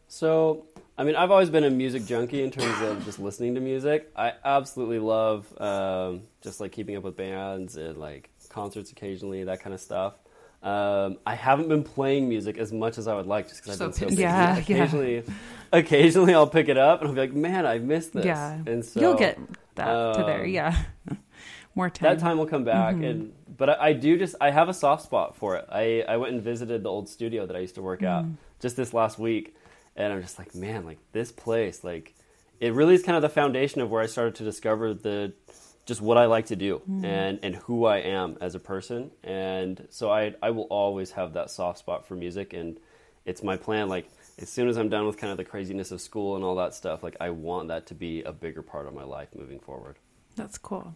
So, I mean, I've always been a music junkie in terms of just listening to music. I absolutely love um, just like keeping up with bands and like concerts occasionally, that kind of stuff. Um, I haven't been playing music as much as I would like, just because So I've been so busy. busy. Yeah, yeah. occasionally, occasionally I'll pick it up and I'll be like, "Man, I missed this." yeah. and so You'll get that to there. um, Yeah. More time. that time will come back and but I, I do just i have a soft spot for it I, I went and visited the old studio that i used to work at just this last week and i'm just like man like this place like it really is kind of the foundation of where i started to discover the just what i like to do and and who i am as a person and so i i will always have that soft spot for music and it's my plan like as soon as i'm done with kind of the craziness of school and all that stuff like i want that to be a bigger part of my life moving forward That's cool.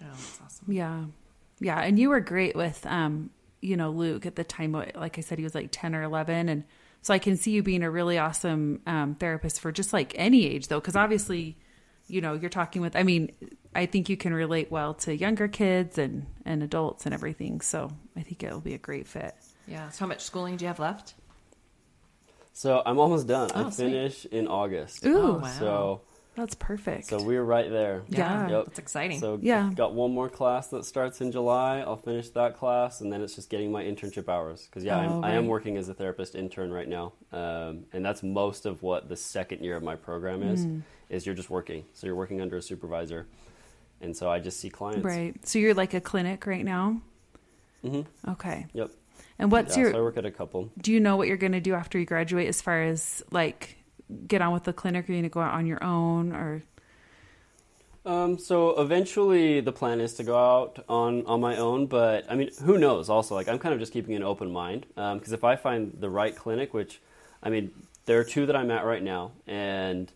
Yeah, that's awesome. Yeah. Yeah. And you were great with, um, you know, Luke at the time, like I said, he was like 10 or 11. And so I can see you being a really awesome um, therapist for just like any age, though, because obviously, you know, you're talking with, I mean, I think you can relate well to younger kids and, and adults and everything. So I think it'll be a great fit. Yeah. So how much schooling do you have left? So I'm almost done. Oh, I sweet. finish in August. Ooh, Oh, wow. So that's perfect. so we're right there. Yeah. Yep. That's exciting. So Yeah. got one more class that starts in July. I'll finish that class, and then it's just getting my internship hours. Because yeah, Oh, I'm, I am working as a therapist intern right now, um, and that's most of what the second year of my program is. Mm. Is you're just working. So you're working under a supervisor, and so I just see clients. right. So you're like a clinic right now? hmm Okay. Yep. And what's yeah, your, So I work at a couple. do you know what you're going to do after you graduate as far as like get on with the clinic? Are you going to go out on your own or? Um, so eventually, the plan is to go out on on my own, but I mean, who knows? Also, like I'm kind of just keeping an open mind because if I find the right clinic, which I mean, there are two that I'm at right now, and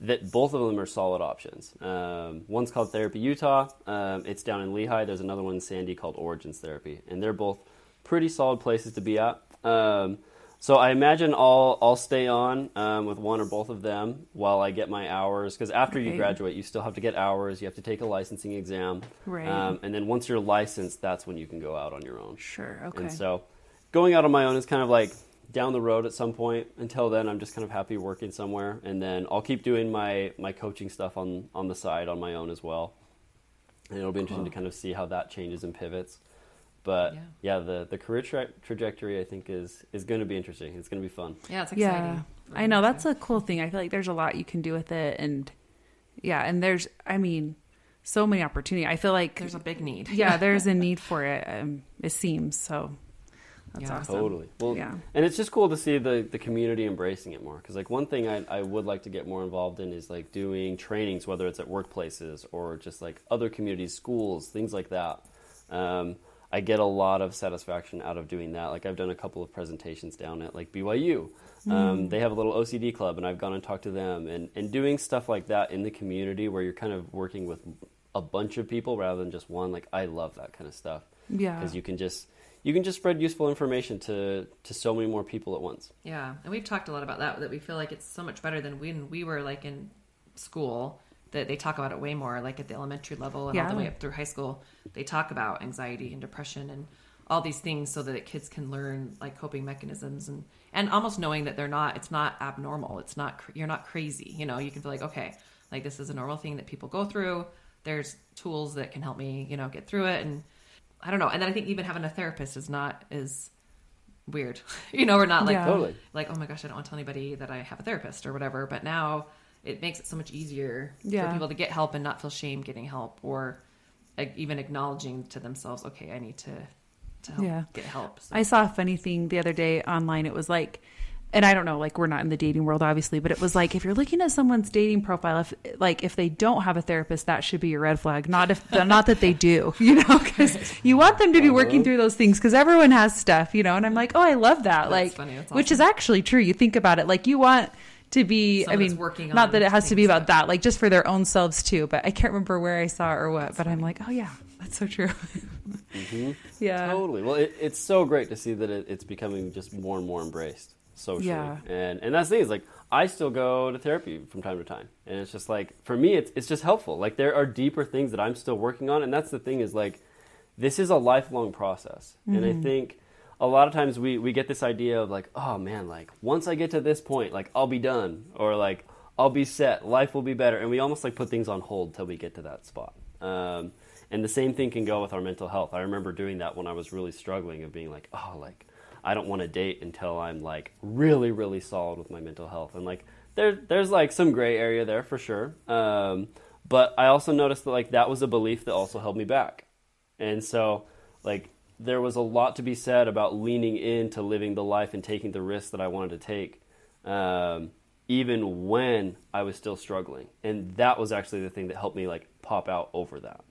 that both of them are solid options. Um, one's called Therapy Utah. Um, it's down in Lehi. There's another one in Sandy called Origins Therapy, and they're both pretty solid places to be at. Um, so I imagine I'll I'll stay on um, with one or both of them while I get my hours because after you graduate, you still have to get hours. You have to take a licensing exam, Right. um, and then once you're licensed, that's when you can go out on your own. Sure. Okay. And so, going out on my own is kind of like down the road at some point. Until then, I'm just kind of happy working somewhere, and then I'll keep doing my my coaching stuff on on the side on my own as well. And it'll be interesting to kind of see how that changes and pivots. But Yeah. yeah, the the career tra- trajectory I think is is going to be interesting. It's going to be fun. yeah, it's exciting. yeah. I know that's a cool thing. I feel like there's a lot you can do with it, and yeah, and there's, I mean, so many opportunity. I feel like There's a big need. yeah, there's a need for it. Um, it seems so. That's Yeah. awesome. Totally. Well, Yeah. and it's just cool to see the, the community embracing it more. Because like one thing I, I would like to get more involved in is like doing trainings, whether it's at workplaces or just like other communities, schools, things like that. Um, I get a lot of satisfaction out of doing that. Like I've done a couple of presentations down at like BYU. Um, they have a little OCD club, and I've gone and talked to them, and and doing stuff like that in the community where you're kind of working with a bunch of people rather than just one. Like I love that kind of stuff Yeah. because you can just you can just spread useful information to to so many more people at once. Yeah, and we've talked a lot about that. That we feel like it's so much better than when we were like in school that they talk about it way more, like at the elementary level and all the way up through high school. They talk about anxiety and depression and all these things so that kids can learn like coping mechanisms and and almost knowing that they're not it's not abnormal it's not you're not crazy you know you can feel like okay like this is a normal thing that people go through there's tools that can help me you know get through it and i don't know and then i think even having a therapist is not as weird you know we're not like Yeah. Totally. like oh my gosh i don't want to tell anybody that i have a therapist or whatever but now it makes it so much easier Yeah. for people to get help and not feel shame getting help or like, even acknowledging to themselves okay i need to to help Yeah. get help so. I saw a funny thing the other day online. It was like, and I don't know, like we're not in the dating world, obviously, but it was like if you're looking at someone's dating profile, if like if they don't have a therapist, that should be a red flag. Not if not that they do, you know, because you want them to be working through those things because everyone has stuff, you know. And I'm like, oh, I love that, like, funny. That's which is actually true. You think about it, like you want to be. Someone I mean, working not that it has to be things about that, like just for their own selves too. But I can't remember where I saw it or what. but I'm like, oh yeah, that's so true. Mm-hmm. Yeah. Totally. Well, it, it's so great to see that it, it's becoming just more and more embraced socially. Yeah. And and that's the thing is like I still go to therapy from time to time, and it's just like for me, it's it's just helpful. Like there are deeper things that I'm still working on, and that's the thing is like this is a lifelong process, and I think. A lot of times we, we get this idea of like, oh man, like once I get to this point, like I'll be done, or like I'll be set, life will be better, and we almost like put things on hold till we get to that spot. Um, and the same thing can go with our mental health. I remember doing that when I was really struggling of being like, oh, like I don't want to date until I'm like really, really solid with my mental health. And like there, there's like some gray area there for sure. Um, but I also noticed that like that was a belief that also held me back. And so like there was a lot to be said about leaning into living the life and taking the risks that I wanted to take. Um, even when I was still struggling. And that was actually the thing that helped me like pop out over that.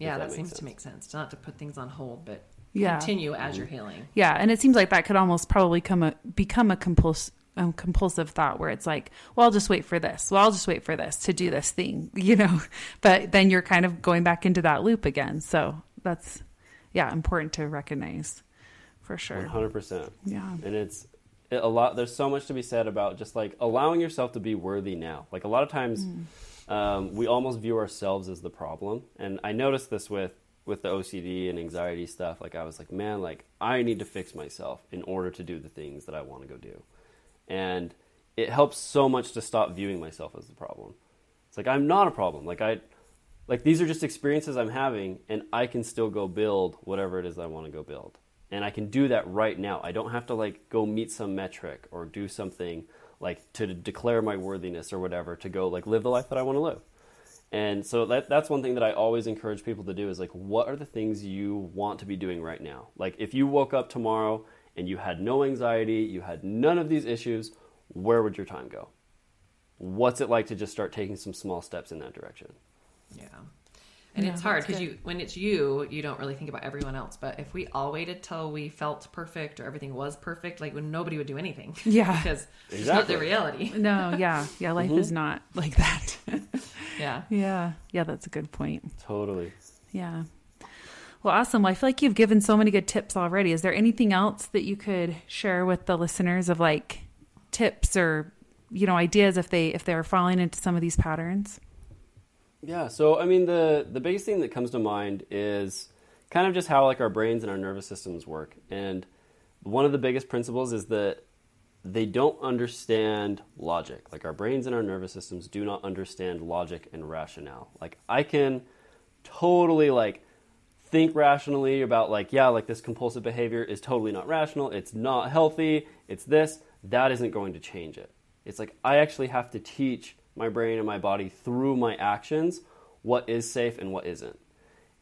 yeah if that, seems sense. to make sense not to put things on hold but Yeah. continue as you're healing Yeah, and it seems like that could almost probably come a become a compuls- um, compulsive thought where it's like, well, I'll just wait for this. Well, I'll just wait for this to do this thing, you know. But then you're kind of going back into that loop again. So that's yeah, important to recognize for sure. 100%. Yeah. And it's it, a lot there's so much to be said about just like allowing yourself to be worthy now. Like a lot of times um, we almost view ourselves as the problem. And I noticed this with with the OCD and anxiety stuff. Like I was like, man, like I need to fix myself in order to do the things that I want to go do. And it helps so much to stop viewing myself as the problem. It's like I'm not a problem. Like I like these are just experiences I'm having and I can still go build whatever it is I want to go build. And I can do that right now. I don't have to like go meet some metric or do something like to declare my worthiness or whatever to go like live the life that I want to live. And so that that's one thing that I always encourage people to do is like what are the things you want to be doing right now? Like if you woke up tomorrow and you had no anxiety, you had none of these issues, where would your time go? What's it like to just start taking some small steps in that direction? Yeah. And Yeah, it's hard because you when it's you, you don't really think about everyone else. But if we all waited till we felt perfect or everything was perfect, like when nobody would do anything. Yeah. because it's not the reality. No, yeah. Yeah, life mm-hmm. is not like that. Yeah. yeah. Yeah, that's a good point. Totally. Yeah. Well, awesome. Well, I feel like you've given so many good tips already. Is there anything else that you could share with the listeners of like tips or you know ideas if they if they're falling into some of these patterns? Yeah, so I mean the the biggest thing that comes to mind is kind of just how like our brains and our nervous systems work. And one of the biggest principles is that they don't understand logic. Like our brains and our nervous systems do not understand logic and rationale. Like I can totally like think rationally about like yeah, like this compulsive behavior is totally not rational. It's not healthy. It's this. That isn't going to change it. It's like I actually have to teach my brain and my body through my actions what is safe and what isn't.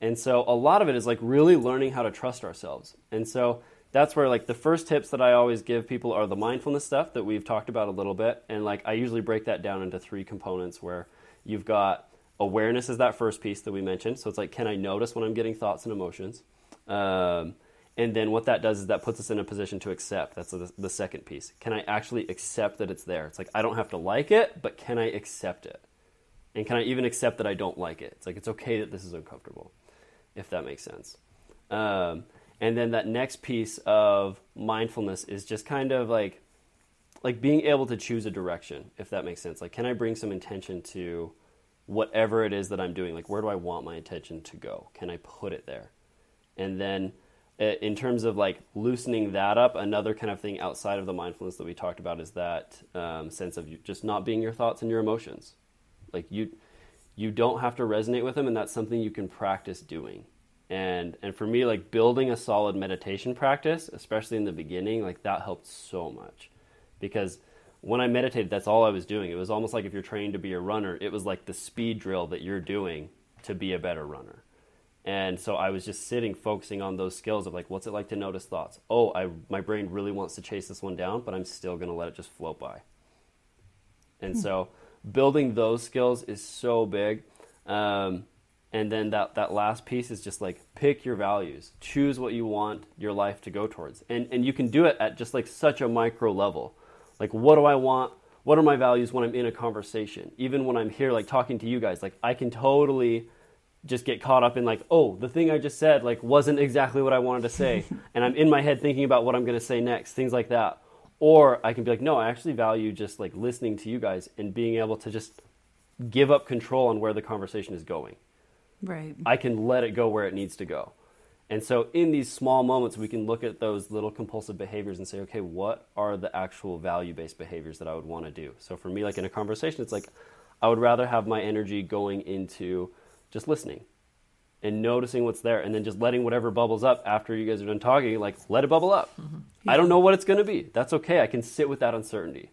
And so a lot of it is like really learning how to trust ourselves. And so that's where like the first tips that I always give people are the mindfulness stuff that we've talked about a little bit. And like I usually break that down into three components where you've got awareness is that first piece that we mentioned. So it's like, can I notice when I'm getting thoughts and emotions? Um, and then what that does is that puts us in a position to accept. That's the, the second piece. Can I actually accept that it's there? It's like I don't have to like it, but can I accept it? And can I even accept that I don't like it? It's like it's okay that this is uncomfortable, if that makes sense. Um, and then that next piece of mindfulness is just kind of like like being able to choose a direction, if that makes sense. Like, can I bring some intention to whatever it is that I'm doing. Like, where do I want my attention to go? Can I put it there? And then, in terms of like loosening that up, another kind of thing outside of the mindfulness that we talked about is that um, sense of just not being your thoughts and your emotions. Like you, you don't have to resonate with them, and that's something you can practice doing. And and for me, like building a solid meditation practice, especially in the beginning, like that helped so much, because when I meditated, that's all I was doing. It was almost like if you're trained to be a runner, it was like the speed drill that you're doing to be a better runner. And so I was just sitting, focusing on those skills of like, what's it like to notice thoughts? Oh, I, my brain really wants to chase this one down, but I'm still going to let it just float by. And so building those skills is so big. Um, and then that, that last piece is just like pick your values, choose what you want your life to go towards. And, and you can do it at just like such a micro level. Like, what do I want? What are my values when I'm in a conversation? Even when I'm here, like talking to you guys, like I can totally just get caught up in like, oh, the thing I just said like wasn't exactly what I wanted to say, and I'm in my head thinking about what I'm going to say next, things like that. Or I can be like, no, I actually value just like listening to you guys and being able to just give up control on where the conversation is going. Right. I can let it go where it needs to go. And so, in these small moments, we can look at those little compulsive behaviors and say, okay, what are the actual value based behaviors that I would want to do? So, for me, like in a conversation, it's like I would rather have my energy going into just listening and noticing what's there and then just letting whatever bubbles up after you guys are done talking, like let it bubble up. Mm-hmm. I don't know what it's going to be. That's okay. I can sit with that uncertainty.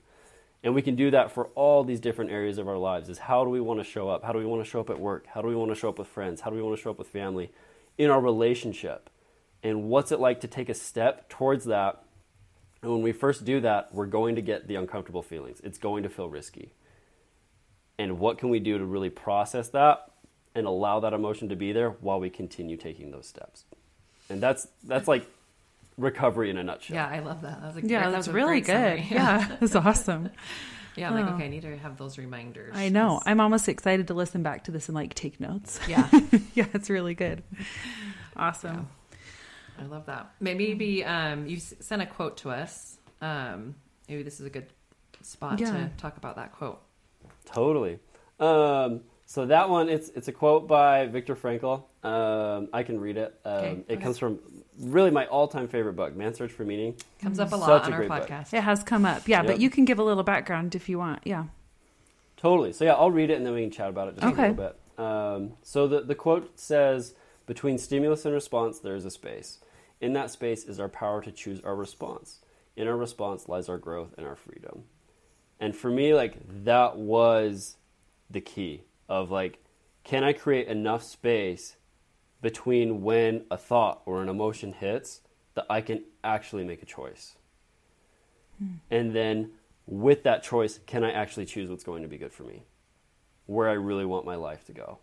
And we can do that for all these different areas of our lives is how do we want to show up? How do we want to show up at work? How do we want to show up with friends? How do we want to show up with family? in our relationship and what's it like to take a step towards that and when we first do that we're going to get the uncomfortable feelings it's going to feel risky and what can we do to really process that and allow that emotion to be there while we continue taking those steps and that's that's like recovery in a nutshell Yeah, I love that. That was a Yeah, great, that that's was really good. summary. Yeah, it's awesome. yeah. I'm like, Oh. okay, I need to have those reminders. I know. 'cause- I'm almost excited to listen back to this and like take notes. Yeah, yeah, it's really good. Awesome. I love that. Maybe um, you sent a quote to us. Um, maybe this is a good spot Yeah. to talk about that quote. Totally. Um, so that one, it's it's a quote by Viktor Frankl. Um, I can read it. Um, Okay, it go comes from really my all-time favorite book, Man's Search for Meaning. Comes up a Such lot a on our great book. podcast. It has come up. Yeah, but you can give a little background if you want. Yeah. Totally. So yeah, I'll read it and then we can chat about it just Okay. a little bit. Um, so the the quote says, "Between stimulus and response, there is a space. In that space is our power to choose our response. In our response lies our growth and our freedom." And for me, like that was the key of like, can I create enough space between when a thought or an emotion hits that I can actually make a choice? Hmm. And then with that choice, can I actually choose what's going to be good for me? Where I really want my life to go.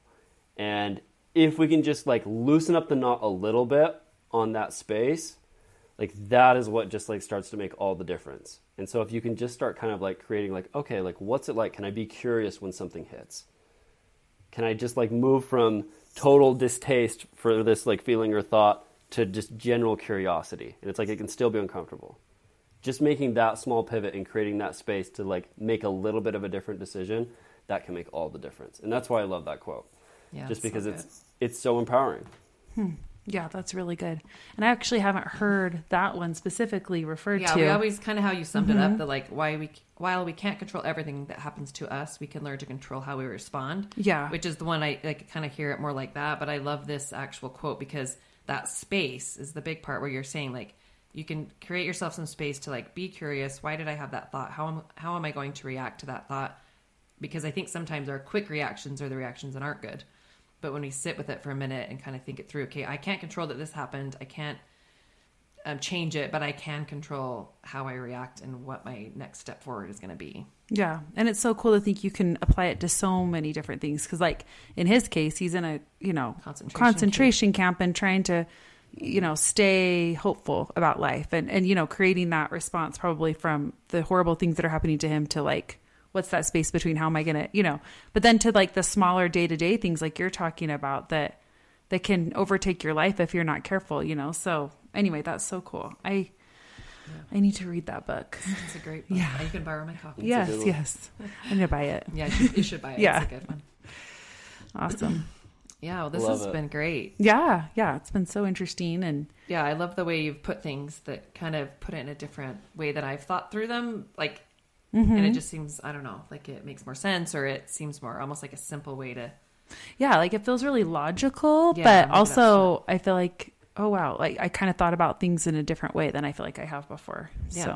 And if we can just like loosen up the knot a little bit on that space, like that is what just like starts to make all the difference. And so if you can just start kind of like creating like, okay, like what's it like? Can I be curious when something hits? Can I just like move from total distaste for this like feeling or thought to just general curiosity? And it's like it can still be uncomfortable. Just making that small pivot and creating that space to like make a little bit of a different decision that can make all the difference. And that's why i love that quote. Yeah, just because good. it's it's so empowering hmm. Yeah, that's really good. And I actually haven't heard that one specifically referred yeah. to. Yeah, we always kind of how you summed it Mm-hmm. up. That like why we while we can't control everything that happens to us, we can learn to control how we respond. Yeah. which is the one I like. Kind of hear it more like that. But I love this actual quote because that space is the big part where you're saying like you can create yourself some space to like be curious. Why did I have that thought? How am how am I going to react to that thought? Because I think sometimes our quick reactions are the reactions that aren't good. But when we sit with it for a minute and kind of think it through, okay, I can't control that this happened. I can't um, change it, but I can control how I react and what my next step forward is going to be. Yeah, and it's so cool to think you can apply it to so many different things. Because, like in his case, he's in a you know Concentration concentration camp and trying to you know stay hopeful about life and and you know creating that response probably from the horrible things that are happening to him to like what's that space between how am I gonna you know but then to like the smaller day to day things like you're talking about that that can overtake your life if you're not careful. You know. So anyway, that's so cool. I I need to read that book. It's a great book. Yeah. You can borrow my copy. yes, yes, I'm gonna buy it. Yeah, you should, you should buy it. Yeah. It's a good one. Awesome. Yeah, well, this Love has it. been great. Yeah, yeah, it's been so interesting and Yeah, I love the way you've put things that kind of put it in a different way that I've thought through them. Like, Mm-hmm. and it just seems, I don't know, like it makes more sense or it seems more almost like a simple way to. yeah, like it feels really logical, Yeah, but also I feel like oh wow, like I kind of thought about things in a different way than I feel like I have before. Yeah. So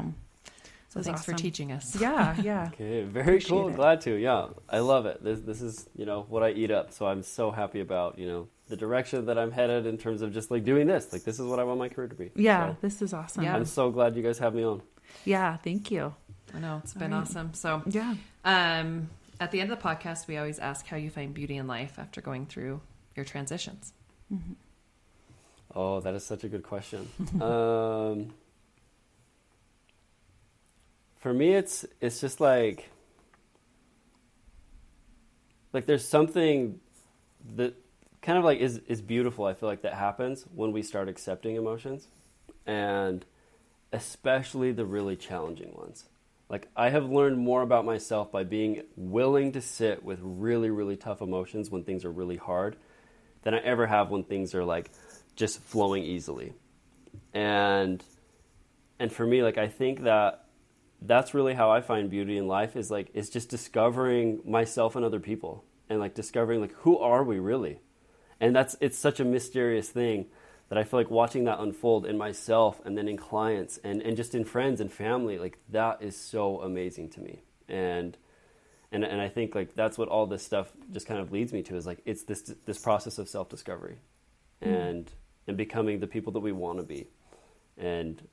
So That's thanks for teaching us. yeah, yeah. Okay, very cool. It. Glad to. Yeah, I love it. This this is you know what I eat up. So I'm so happy about you know the direction that I'm headed in terms of just like doing this. Like this is what I want my career to be. Yeah, So, this is awesome. Yeah. Yeah, I'm so glad you guys have me on. Yeah, thank you. I know it's been All right. awesome. So, Yeah. um, at the end of the podcast, we always ask how you find beauty in life after going through your transitions. Oh, that is such a good question. um, for me, it's it's just like like there's something that kind of like is is beautiful. I feel like that happens when we start accepting emotions, and especially the really challenging ones. Like I have learned more about myself by being willing to sit with really really tough emotions when things are really hard than I ever have when things are like just flowing easily. And and for me like I think that that's really how I find beauty in life is like is just discovering myself and other people and like discovering like who are we really? And that's it's such a mysterious thing that I feel like watching that unfold in myself and then in clients and, and just in friends and family, like that is so amazing to me. And and and I think like that's what all this stuff just kind of leads me to is like it's this this process of self discovery, hmm. and and becoming the people that we want to be, and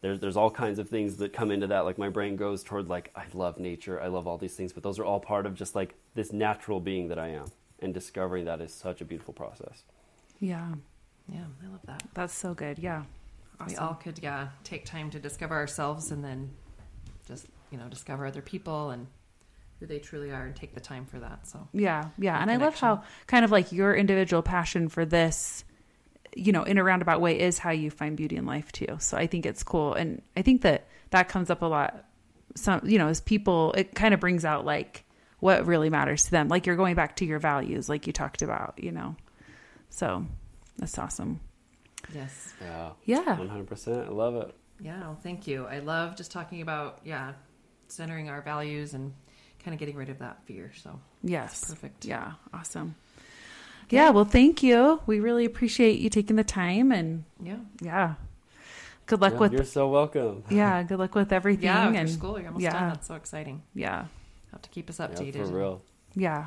there's there's all kinds of things that come into that. Like my brain goes toward like I love nature, I love all these things, but those are all part of just like this natural being that I am, and discovering that is such a beautiful process. Yeah. Yeah, I love that. That's so good. Yeah. We all could, yeah, take time to discover ourselves and then just, you know, discover other people and who they truly are and take the time for that. So, Yeah, yeah. the And I love how kind of like your individual passion for this, you know, in a roundabout way is how you find beauty in life too. So I think it's cool. And I think that that comes up a lot. Some, you know, as people, it kind of brings out like what really matters to them. Like you're going back to your values, like you talked about, you know. So that's awesome. yes. Yeah, Yeah. one hundred percent. I love it. Yeah, well, thank you. I love just talking about, yeah, centering our values and kind of getting rid of that fear. So, Yes. perfect. Yeah. Awesome. Yeah. Well, thank you. We really appreciate you taking the time and yeah. yeah. Good luck Yeah, with you're so welcome. yeah, good luck with everything. Yeah, with and your school, you're almost yeah. done. That's so exciting. yeah, Have to keep us Yeah, updated. for real. yeah,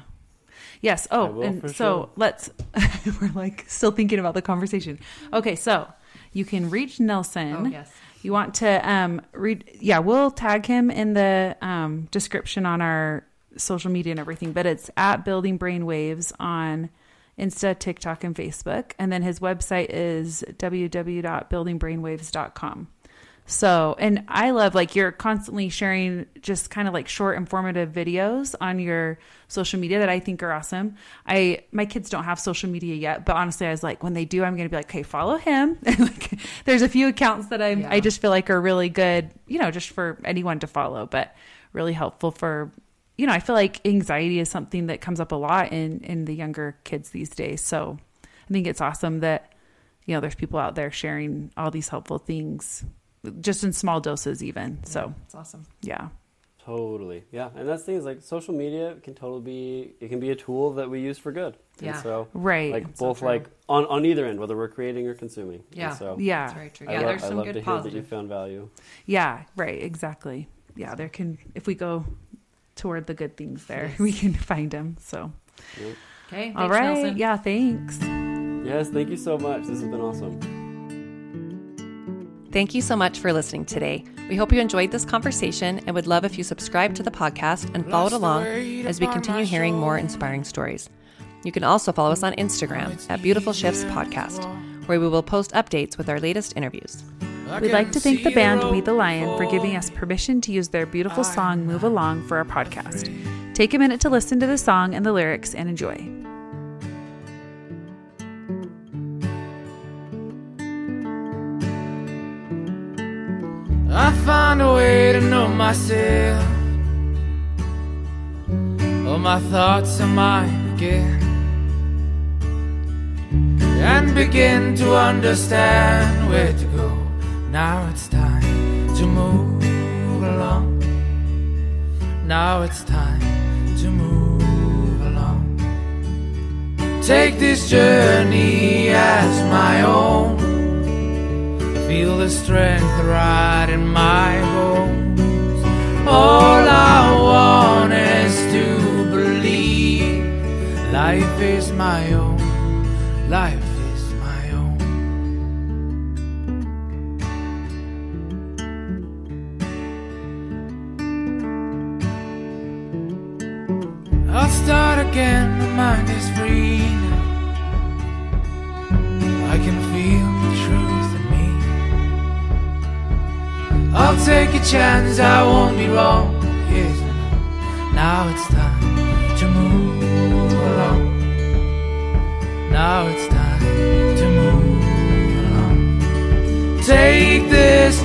yes. Oh, and so sure. let's. we're like still thinking about the conversation. Okay, so you can reach Nelson. Oh, yes. You want to um read? Yeah, we'll tag him in the um description on our social media and everything. But it's at Building Brainwaves on Insta, TikTok, and Facebook. And then his website is www.buildingbrainwaves.com. So, and I love like you're constantly sharing just kind of like short informative videos on your social media that I think are awesome. I my kids don't have social media yet, but honestly I was like when they do I'm going to be like, "Okay, follow him." And like there's a few accounts that I Yeah. I just feel like are really good, you know, just for anyone to follow, but really helpful for you know, I feel like anxiety is something that comes up a lot in in the younger kids these days. So, I think it's awesome that you know there's people out there sharing all these helpful things just in small doses even so it's awesome. yeah Totally. Yeah. And that's the thing is like social media can totally be it can be a tool that we use for good. Yeah. And so right like That's both true. like on, on either end, whether we're creating or consuming. And Yeah. so yeah That's very true. I Yeah, love, there's I some love good to hear that you positive. found value. yeah right exactly yeah there can if we go toward the good things there Yes. we can find them so Yep. Okay. Thanks, all right Nelson. yeah thanks Yes, thank you so much. This has been awesome. Thank you so much for listening today. We hope you enjoyed this conversation and would love if you subscribe to the podcast and followed along as we continue hearing more inspiring stories. You can also follow us on Instagram at Beautiful Shifts Podcast, where we will post updates with our latest interviews. we'd like to thank the band we the lion for giving us permission to use their beautiful song move along for our podcast take a minute to listen to the song and the lyrics and enjoy find a way to know myself. All my thoughts are mine again. and begin to understand where to go. Now it's time to move along. Now it's time to move along. Take this journey as my own. Feel the strength right in my bones. All I want is to believe life is my own. Life is my own. I'll start again, my mind is free I'll take a chance, I won't be wrong. Yes, Now it's time to move along. Now it's time to move along. Take this